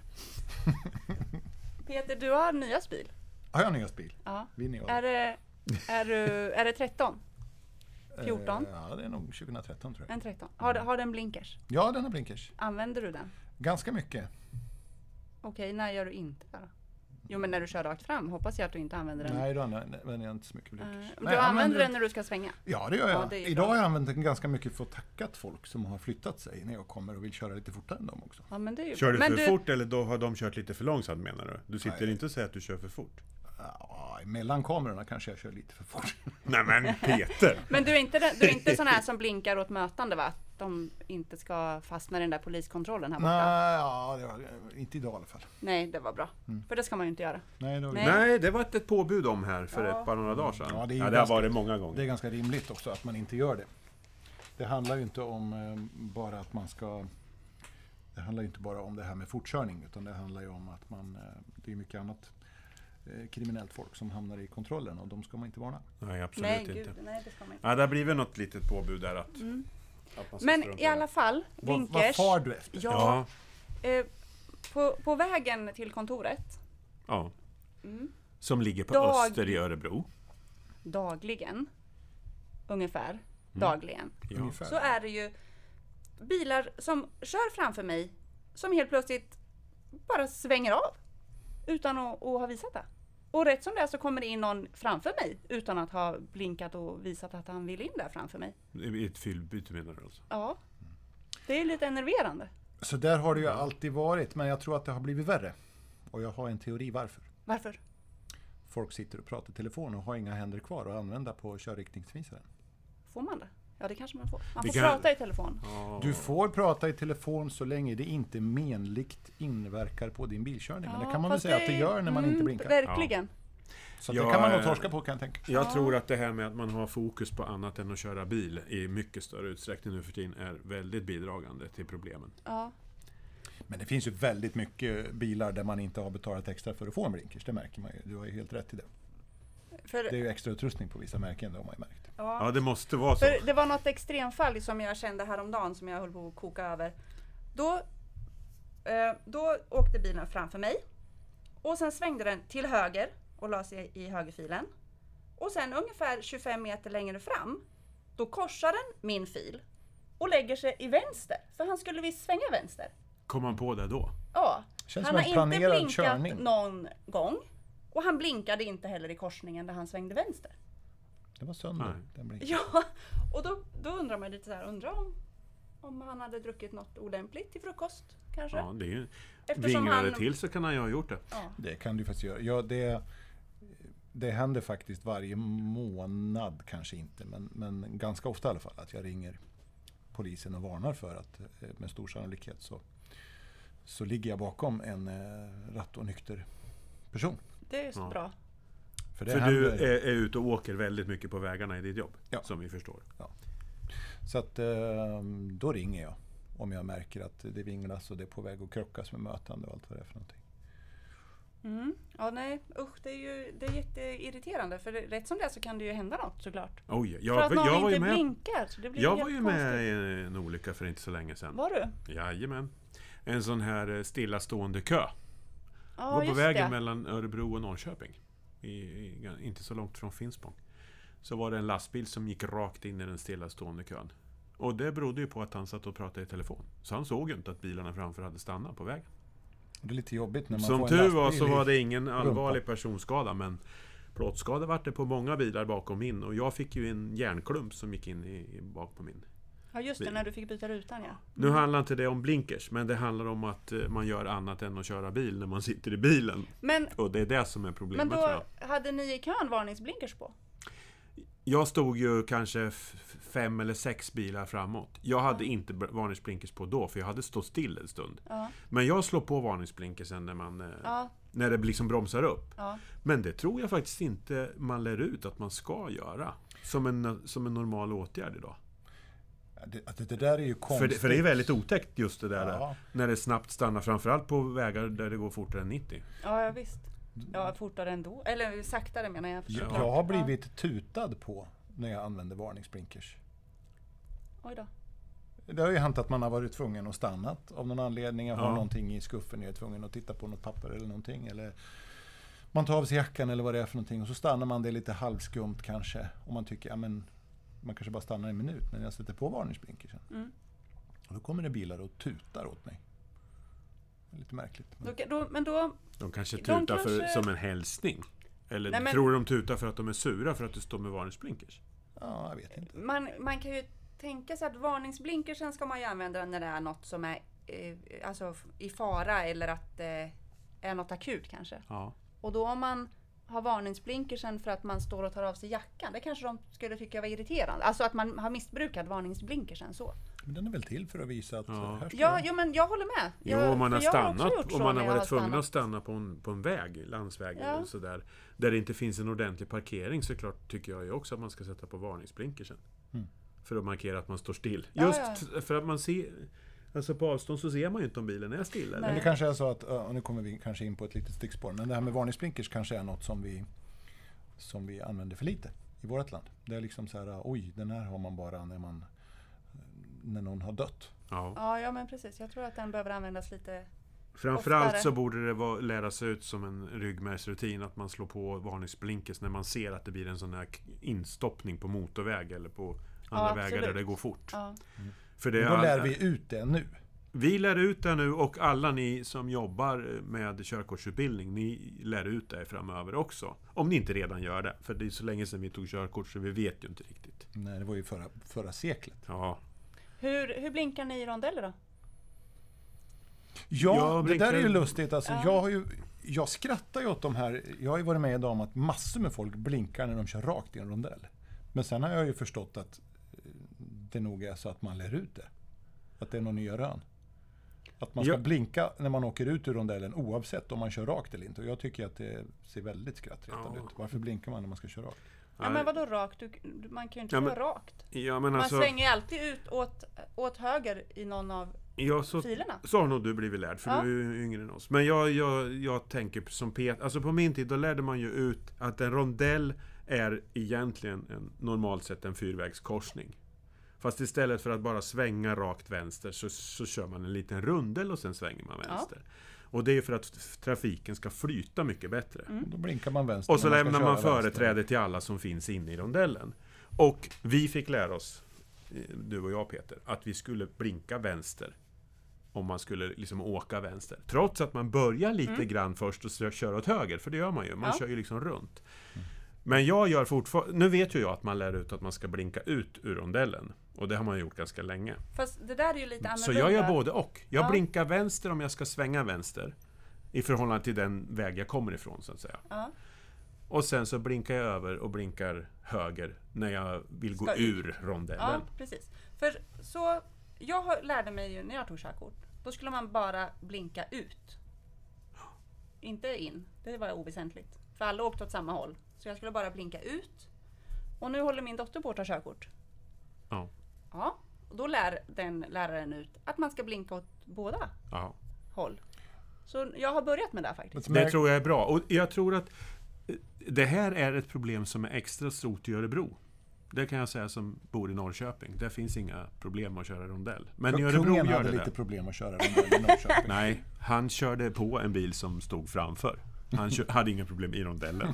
Peter, du har nyast bil. Har jag nyast bil? Ja. Är det, är, du, är det 13? 14? Eh, ja, det är nog 2013 tror jag. En 13. Har, har den blinkers? Ja, den har blinkers. Använder du den? Ganska mycket. Okej, när gör du inte det då? Jo, men när du kör rakt fram hoppas jag att du inte använder den. Nej, då använder jag inte så mycket blinkers. Nej, du jag använder den när du ska svänga? Ja, det gör Ja, jag. det är Idag har jag använt den ganska mycket för att tacka folk som har flyttat sig när jag kommer och vill köra lite fortare än dem också. Ja, men det är ju Kör du men för fort eller då har de kört lite för långsamt menar du? Du sitter Nej. inte och säger att du kör för fort? Ja, mellan kamerorna kanske jag kör lite för fort. Nej men Peter! Men du är inte, du är inte sån här som blinkar åt mötande va? Att de inte ska fastna i den där poliskontrollen här borta? Nej, ja, det var, inte idag i alla fall. Nej, det var bra. Mm. För det ska man ju inte göra. Nej, det, var, Nej. Nej, det var ett påbud om här för Ja. ett par några dagar sedan. Ja, Ja, det det, är ju har ganska- varit många det är gånger. ganska rimligt också att man inte gör det. Det handlar ju inte om eh, bara att man ska... Det handlar ju inte bara om det här med fortkörning utan det handlar ju om att man... eh, Det är mycket annat kriminellt folk som hamnar i kontrollen och de ska man inte varna. Nej, absolut Nej, inte. gud, nej det ska man inte. Ja, det har blivit något litet påbud där att... Mm. att Men i alla fall, Vad, vad blinkers. far du efter? Ja, Ja, eh, på, på vägen till kontoret, ja. mm, Som ligger på Dag- Öster i Örebro. dagligen, ungefär, Mm. dagligen, Ja. Ungefär. så är det ju bilar som kör framför mig som helt plötsligt bara svänger av utan att, att ha visat det. Och rätt som det är så kommer det in någon framför mig utan att ha blinkat och visat att han vill in där framför mig. I ett fyllbyte menar du alltså? Ja, det är lite enerverande. Så där har det ju alltid varit, men jag tror att det har blivit värre. Och jag har en teori varför. Varför? Folk sitter och pratar i telefon och har inga händer kvar att använda på körriktningsvisaren. Får man det? Ja, det kanske man får. Man Vi får kan- prata i telefon. Ja. Du får prata i telefon så länge det inte menligt inverkar på din bilkörning. Men det kan man väl säga att det gör när man inte mm, blinkar. Verkligen. Så att Ja, det kan man nog torska på kan jag tänka. Jag tror att det här med att man har fokus på annat än att köra bil i mycket större utsträckning nu för tiden är väldigt bidragande till problemen. Ja. Men det finns ju väldigt mycket bilar där man inte har betalat extra för att få en blinkers. Det märker man ju. Du har ju helt rätt i det. För, Det är ju extra utrustning på vissa märken, det har man ju märkt. ja. Ja, det måste vara så. För det var något extremfall som jag kände häromdagen som jag höll på att koka över. Då, eh, då åkte bilen framför mig och sen svängde den till höger och la sig i högerfilen. Och sen ungefär 25 meter längre fram, då korsar den min fil och lägger sig i vänster. För han skulle visst svänga vänster. Kom man på det då? Ja, Känns han som har en inte planerad blinkat körning. någon gång. Och han blinkade inte heller i korsningen där han svängde vänster. Det var sönder. Nej. Den blinkade. Ja, och då, då undrar man lite så här, undrar om, om han hade druckit något olämpligt till frukost kanske? Ja, det är ju... Eftersom Vinglar det han- till så kan han ju ha gjort det. Ja. Det kan du faktiskt göra. Ja, det, det händer faktiskt varje månad, kanske inte, men, men ganska ofta i alla fall, att jag ringer polisen och varnar för att eh, med stor sannolikhet så, så ligger jag bakom en eh, rattonykter person. Det är så Ja. bra. För det För du är, är ute och åker väldigt mycket på vägarna i ditt jobb, Ja. som vi förstår. Så att eh, då ringer jag om jag märker att det vinglas och det är på väg att krockas med mötande och allt vad det är för någonting. Mm. Ja, nej, usch, det är ju det är jätteirriterande. För det, rätt som det är så kan det ju hända något såklart. Oj, för jag, att någon jag var inte med, blinkar. så Det blir jag var ju med i en olycka för inte så länge sedan. Var du? Jajamän. En sån här eh, stillastående kö. Ja, var på vägen det. mellan Örebro och Norrköping. I, i, inte så långt från Finspång. Så var det en lastbil som gick rakt in i den stillastående kön. Och det berodde ju på att han satt och pratade i telefon. Så han såg ju inte att bilarna framför hade stannat på vägen. Det är lite jobbigt när man Som får tur var så var det ingen allvarlig personskada men plåtskada vart det på många bilar bakom min och jag fick ju en järnklump som gick in i, i bak på min. Ja, just det, när du fick byta rutan ja. Nu handlar inte det om blinkers men det handlar om att eh, man gör annat än att köra bil när man sitter i bilen. Men, Och det är det som är problemet men då hade ni i kön varningsblinkers på? Jag stod ju kanske fem eller sex bilar framåt. Jag hade inte b- varningsblinkers på då, för jag hade stått still en stund. Ja, Men jag slår på varningsblinkersen när, man, ja, när det liksom bromsar upp. Men det tror jag faktiskt inte man lär ut att man ska göra. Som en, som en normal åtgärd idag. Ja, det, att det, det där är ju För konstigt. det, för det är väldigt otäckt just det där. Ja. När det snabbt stannar, framförallt på vägar där det går fortare än 90. ja, ja visst. Ja, fortare ändå. Eller saktare menar jag. Jag, såklart. jag har blivit tutad på när jag använder varningsblinkers. Ja. Oj då. Det har ju hänt att man har varit tvungen att stanna av någon anledning. Jag har Ja. någonting i skuffen, jag är tvungen att titta på något papper eller någonting. Eller man tar av sig jackan eller vad det är för någonting och så stannar man, det är lite halvskumt kanske. Och man tycker, ja men man kanske bara stannar en minut, men jag sätter på varningsblinkersen. Mm. Och då kommer det bilar och tutar åt mig. Lite märkligt. Men Då, då, men då, De kanske De tutar för, kanske- som en hälsning. Eller Nej, men- tror du de tutar för att de är sura för att det står med varningsblinkers? ja, jag vet inte. man, man kan ju tänka sig att varningsblinkersen ska man ju använda när det är något som är eh, alltså, i fara eller att det är något akut kanske. Ja. Och då om man har varningsblinkersen för att man står och tar av sig jackan, det kanske de skulle tycka var irriterande. Alltså att man har missbrukat varningsblinkersen så. Men den är väl till för att visa att Ja. här står Ja, jag. jo men jag håller med. Jo, Jag, om man har stannat så man har varit tvungen stannat. att stanna på en, på en väg, landsväg Ja. eller sådär. Där det inte finns en ordentlig parkering så klart tycker jag ju också att man ska sätta på varningsblinkersen. Mm. För att markera att man står still. Ja, Just för att man ser... Alltså på avstånd så ser man ju inte om bilen är still eller? Men det kanske är så att, ja, nu kommer vi kanske in på ett litet stickspår, men det här med varningsblinkers kanske är något som vi, som vi använder för lite i vårt land. Det är liksom så här, oj, den här har man bara när man när någon har dött. Ja. Ja, ja men precis. Jag tror att den behöver användas lite. Framförallt Oftare. så borde det vara, läras ut som en ryggmärgsrutin att man slår på varningsblinkers när man ser att det blir en sån här instoppning på motorväg eller på andra vägar absolut. där det går fort. Ja. För det Och då är lär vi ut det nu. Vi lär ut det nu och alla ni som jobbar med körkortsutbildning, ni lär ut det framöver också. Om ni inte redan gör det. För det är så länge sedan vi tog körkort så vi vet ju inte riktigt. Nej, det var ju förra, förra seklet. Ja, Hur, hur blinkar ni i rondeller då? Ja, det där är ju lustigt. Alltså, Ja. jag, har ju, jag skrattar ju åt de här. Jag har ju varit med om att massor med folk blinkar när de kör rakt i en rondell. Men sen har jag ju förstått att det nog är så att man lär ut det. Att det är någon nya rön. Att man ska Ja. blinka när man åker ut ur rondellen oavsett om man kör rakt eller inte. Och jag tycker att det ser väldigt skrattretande Ja. ut. Varför blinkar man när man ska köra rakt? Ja, men vadå rakt? Du, du- man kan ju inte Ja, köra men- rakt. Ja, men Man alltså, svänger ju alltid ut åt, åt höger i någon av ja, så, filerna. så har nog du blivit lärd, för Ja. du är ju yngre än oss. Men jag, jag, jag tänker som Peter, alltså på min tid då lärde man ju ut att en rondell är egentligen en, normalt sett en fyrvägskorsning. Fast istället för att bara svänga rakt vänster så, så kör man en liten rundel och sen svänger man Ja. vänster. Och det är för att trafiken ska flyta mycket bättre. Mm. Då blinkar man vänster. Och så ska lämnar man köra vänster. företräde till alla som finns inne i rondellen. Och vi fick lära oss, eh, du och jag Peter, att vi skulle blinka vänster. Om man skulle liksom åka vänster. Trots att man börjar lite grann först och kör åt höger, för det gör man ju. Man Mm. Ja. kör ju liksom runt. Men jag gör fortfarande... Nu vet ju jag att man lär ut att man ska blinka ut ur rondellen. Och det har man gjort ganska länge. Fast det där är ju lite Så annorlunda. jag gör både och. Jag Ja. blinkar vänster om jag ska svänga vänster. I förhållande till den väg jag kommer ifrån, så att säga. Ja. Och sen så blinkar jag över och blinkar höger när jag vill gå Ska ur ut. rondellen. Ja, precis. För så, jag lärde mig ju när jag tog körkort, då skulle man bara blinka ut. Inte in, det var oväsentligt. För alla åkte åt samma håll. Så jag skulle bara blinka ut. Och nu håller min dotter på att ta körkort. Ja. Ja, och då lär den läraren ut att man ska blinka åt båda Ja. håll. Så jag har börjat med det faktiskt. Det tror jag är bra. Och jag tror att eh, det här är ett problem som är extra stort i Örebro. Det kan jag säga som bor i Norrköping. Där finns inga problem att köra rondell. Men i Örebro Kungen gör hade det lite det. problem att köra rondell i Norrköping. Nej, han körde på en bil som stod framför. Han hade inga problem i rondellen.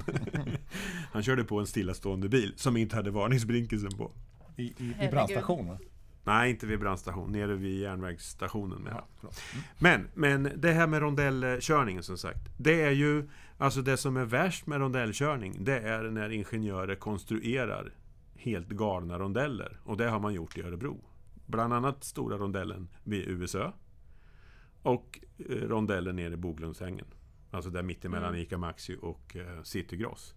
Han körde på en stillastående bil som inte hade varningsblinkersen på. I, i, i brandstationen. Nej, inte vid brandstation. Nere vid järnvägsstationen. Med. Ja, förlåt. Men, men det här med rondellkörningen som sagt. Det är ju, alltså det som är värst med rondellkörning, det är när ingenjörer konstruerar helt galna rondeller. Och det har man gjort i Örebro. Bland annat stora rondellen vid USÖ. Och eh, rondellen nere i Boglundsängen. Alltså där mittemellan Mm. ICA Maxi och eh, Citygross.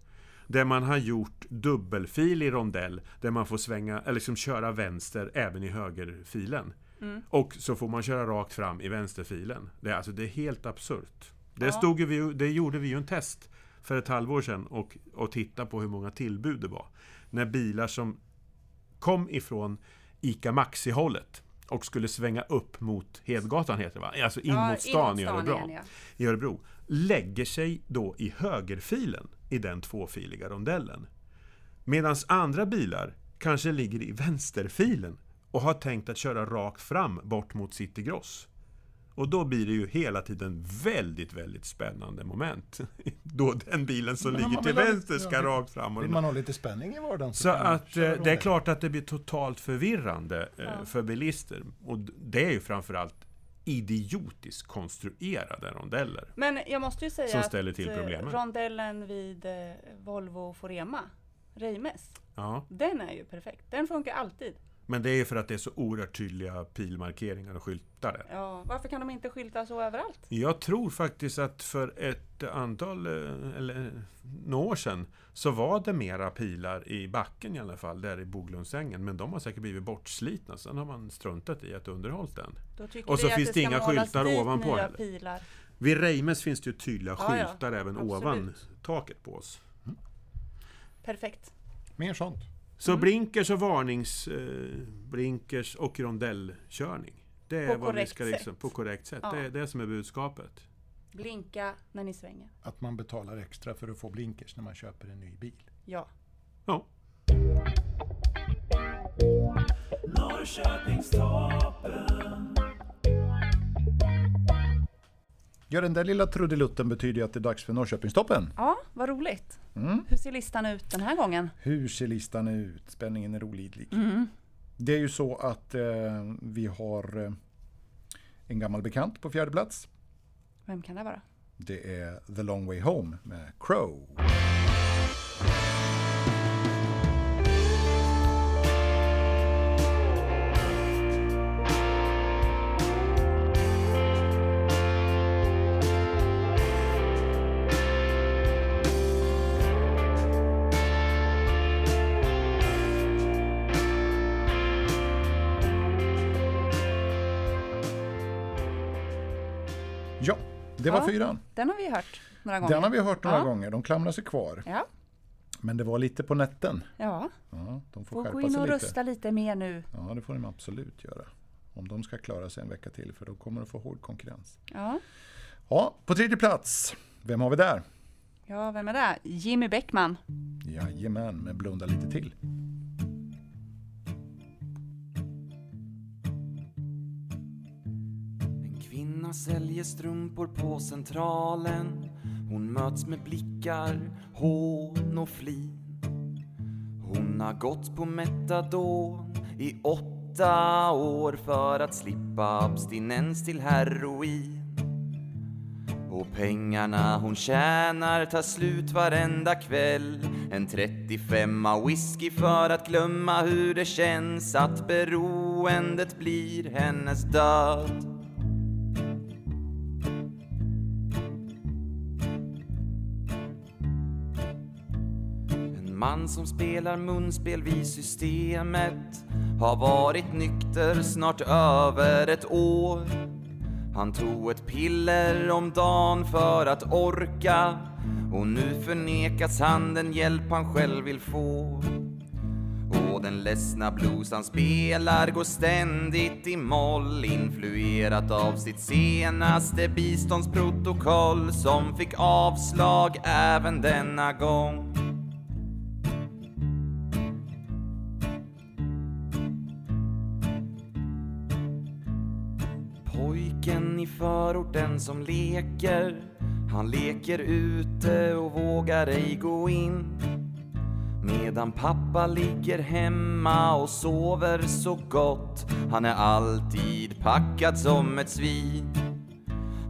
Där man har gjort dubbelfilig rondell där man får svänga, eller liksom köra vänster även i högerfilen. Mm. Och så får man köra rakt fram i vänsterfilen. Det är, alltså, det är helt absurt. Det, Ja. stod vi, det gjorde vi ju en test för ett halvår sedan och, och titta på hur många tillbud det var. När bilar som kom ifrån ICA Maxi-hållet och skulle svänga upp mot Hedgatan heter det va? Alltså in Ja, mot stan, in i, mot Örebro, igen, ja. i Örebro. Lägger sig då i högerfilen i den tvåfiliga rondellen. Medan andra bilar kanske ligger i vänsterfilen och har tänkt att köra rakt fram bort mot Citygross. Och då blir det ju hela tiden väldigt, väldigt spännande moment. Då den bilen som man ligger till vänster ska ja, rakt fram. Och Vill man ha lite spänning i vardagen så man att eh, det är klart att det blir totalt förvirrande eh, Ja. för bilister. Och det är ju framförallt idiotiskt konstruerade rondeller. Men jag måste ju säga att eh, rondellen vid eh, Volvo Forema, Reimes, Ja, den är ju perfekt. Den funkar alltid. Men det är ju för att det är så oerhört tydliga pilmarkeringar och skyltar där. Ja, varför kan de inte skylta så överallt? Jag tror faktiskt att för ett antal, eh, eller några år sedan, så var det mera pilar i backen i alla fall, där i Boglundsängen. Men de har säkert blivit bortslitna, sen har man struntat i att underhålla den. Och så finns det inga skyltar ovanpå nya heller. pilar. Vid Reimes finns det ju tydliga Ja, ja. skyltar även Absolut. ovan taket på oss. Perfekt. Mer sånt. Så Mm. blinkers och varnings... Eh, blinkers och rondellkörning. Det är På vad vi korrekt ska liksom, sätt. På korrekt sätt. Ja. Det är det som är budskapet. Blinka när ni svänger. Att man betalar extra för att få blinkers när man köper en ny bil. Ja. Ja. Norrköpingstoppen. Ja, den där lilla trudelutten betyder ju att det är dags för Norrköpingstoppen. Ja, vad roligt. Mm. Hur ser listan ut den här gången? Hur ser listan ut? Spänningen är olidlig. Mm. Det är ju så att eh, vi har eh, en gammal bekant på fjärde plats. Vem kan det vara? Det är The Long Way Home med Crow. Det var Ja. fyran. Den har vi hört några gånger. Den har vi hört några Ja. gånger. De klamrar sig kvar. Ja, Men det var lite på nätten. ja. Ja, de får, får gå in och lite. rösta lite mer nu. Ja, det får de absolut göra. Om de ska klara sig en vecka till, för då kommer de få hård konkurrens. Ja, Ja, på tredje plats. Vem har vi där? ja vem är det? Jimmy Bäckman. Jajamän, men blunda lite till. En säljer strumpor på centralen. Hon möts med blickar, hån och flin. Hon har gått på metadon i åtta år för att slippa abstinens till heroin. Och pengarna hon tjänar tar slut varenda kväll. En 35 whisky för att glömma hur det känns att beroendet blir hennes död. En man som spelar munspel vid systemet har varit nykter snart över ett år han tog ett piller om dagen för att orka och nu förnekas han den hjälp han själv vill få. Och den ledsna blues han spelar går ständigt i moll influerat av sitt senaste biståndsprotokoll som fick avslag även denna gång. Förorten som leker. Han leker ute och vågar ej gå in. Medan pappa ligger hemma och sover så gott Han är alltid packad som ett svin.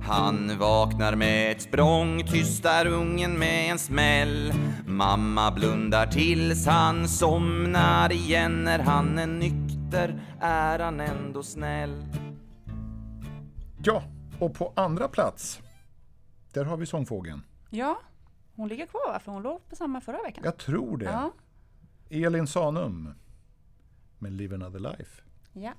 Han vaknar med ett språng, tystar ungen med en smäll. Mamma blundar tills han somnar igen När han är nykter är han ändå snäll. Ja, och på andra plats, där har vi sångfågeln. Ja, hon ligger kvar va? För hon låg på samma förra veckan. Jag tror det. Ja. Elin Sanum med Live Another Life. ja.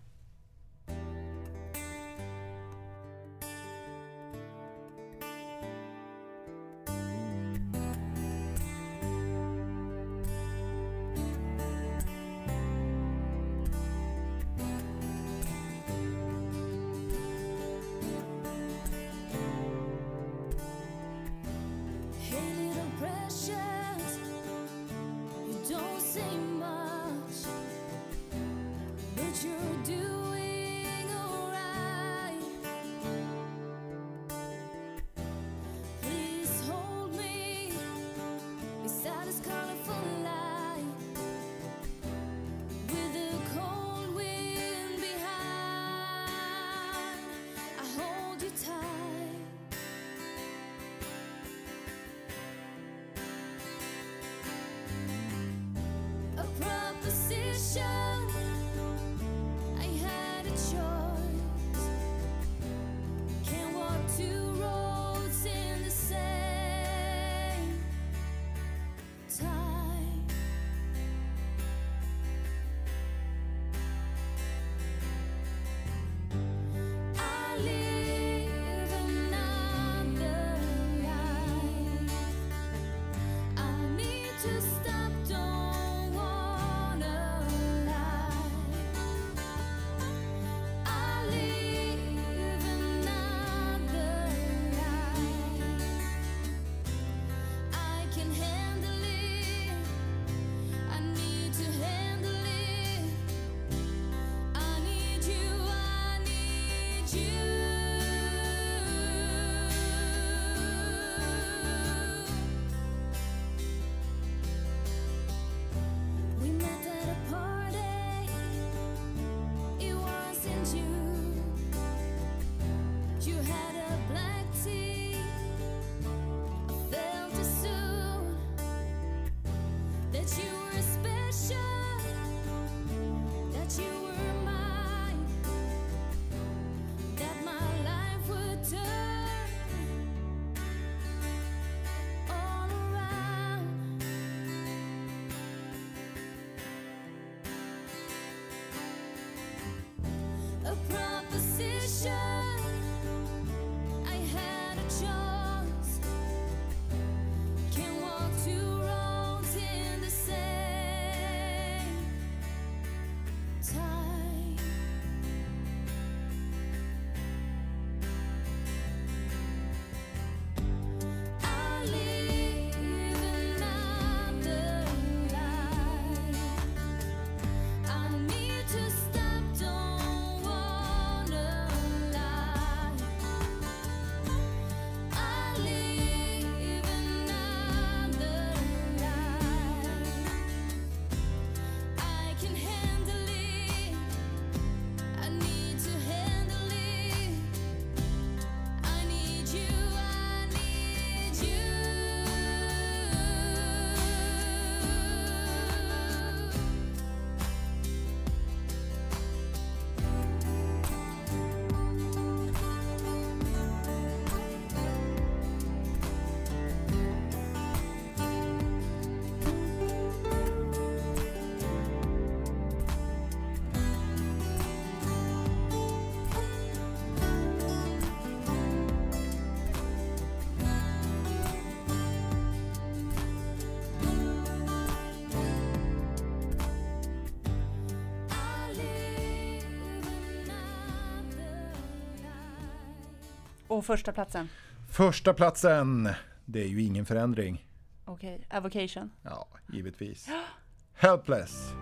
Och första platsen? Första platsen, det är ju ingen förändring. Okej, Avocation. Ja, givetvis. Helpless.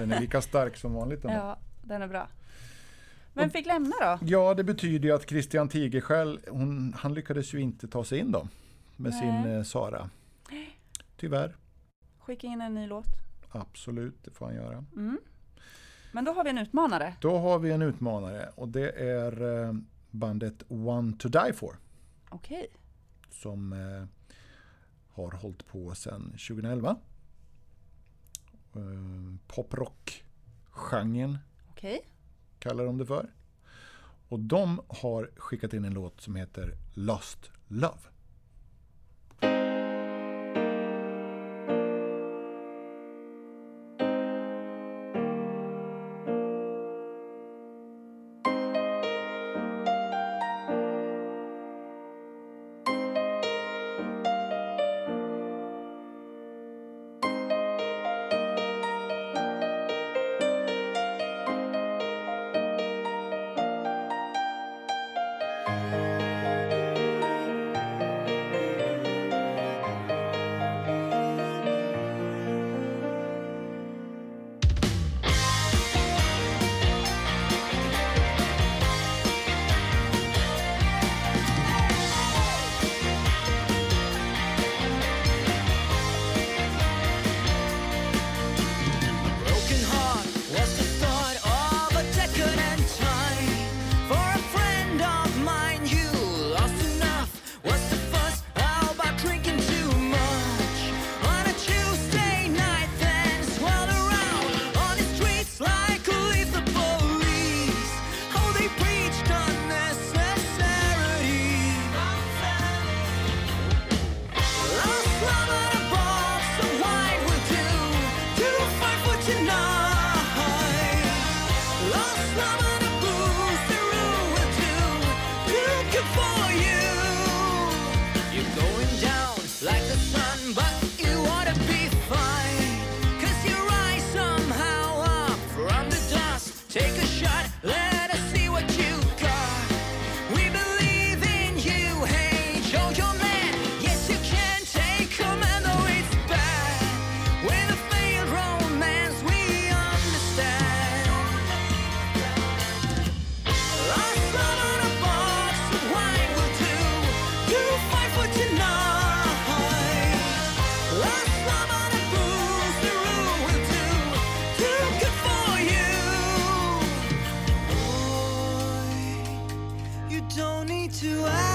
Den är lika stark som vanligt. ändå. ja, den är bra. Vem fick lämna då? Ja, det betyder ju att Christian Tigerskiöld, hon, han lyckades ju inte ta sig in då med Nej. sin eh, Sara. Tyvärr, Skicka in en ny låt. absolut, det får han göra. Mm. Men då har vi en utmanare. Då har vi en utmanare och det är eh, bandet One to Die For Okej. som eh, har hållit på sedan 2011. Eh, Poprock-genren Okej. kallar de det för. Och de har skickat in en låt som heter Lost Love. To act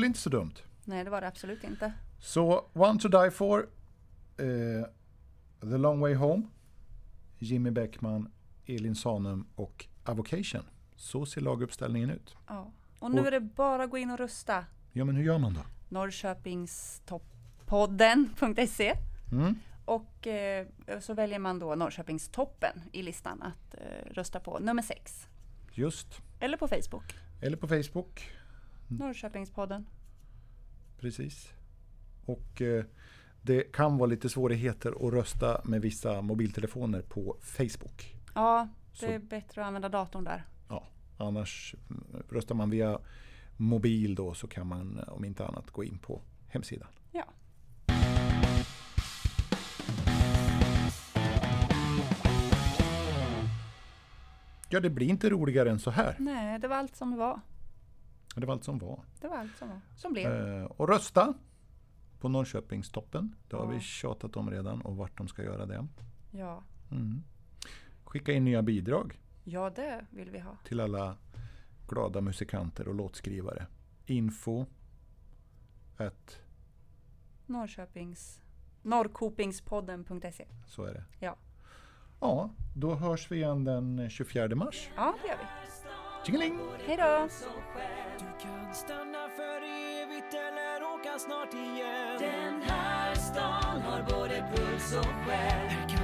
väl inte så dumt? Nej, det var det absolut inte. Så One to Die For, eh, The Long Way Home, Jimmy Bäckman, Elin Sanum och Avocation. Så ser laguppställningen ut. Ja. Och nu Och- är det bara att gå in och rösta. Ja, men hur gör man då? Norrköpingstoppodden.se Mm. och eh, så väljer man då Norrköpingstoppen i listan att eh, rösta på nummer sex. Just. Eller på Facebook, Eller på Facebook. Norrköpingspodden. Precis. Och eh, det kan vara lite svårigheter att rösta med vissa mobiltelefoner på Facebook. Ja, det Så- är bättre att använda datorn där. Ja, annars mm, röstar man via mobil då så kan man eh, om inte annat gå in på hemsidan. Ja. Ja, det blir inte roligare än så här. Nej, det var allt som var. Det var allt som var. Det var allt som var. Som blev. Eh, och rösta på Norrköpingstoppen. Det har Ja. vi tjatat om redan och vart de ska göra det. Ja. Mm. Skicka in nya bidrag ja, det vill vi ha. till alla glada musikanter och låtskrivare. Info at, Norrköpings Norrkopingspodden.se. så är det. Ja. Ja, då hörs vi igen den 24 mars. Ja, det gör vi. Tjingeling! Hej då! Du kan stanna för evigt eller åka snart igen Den här stan har både puls och själ.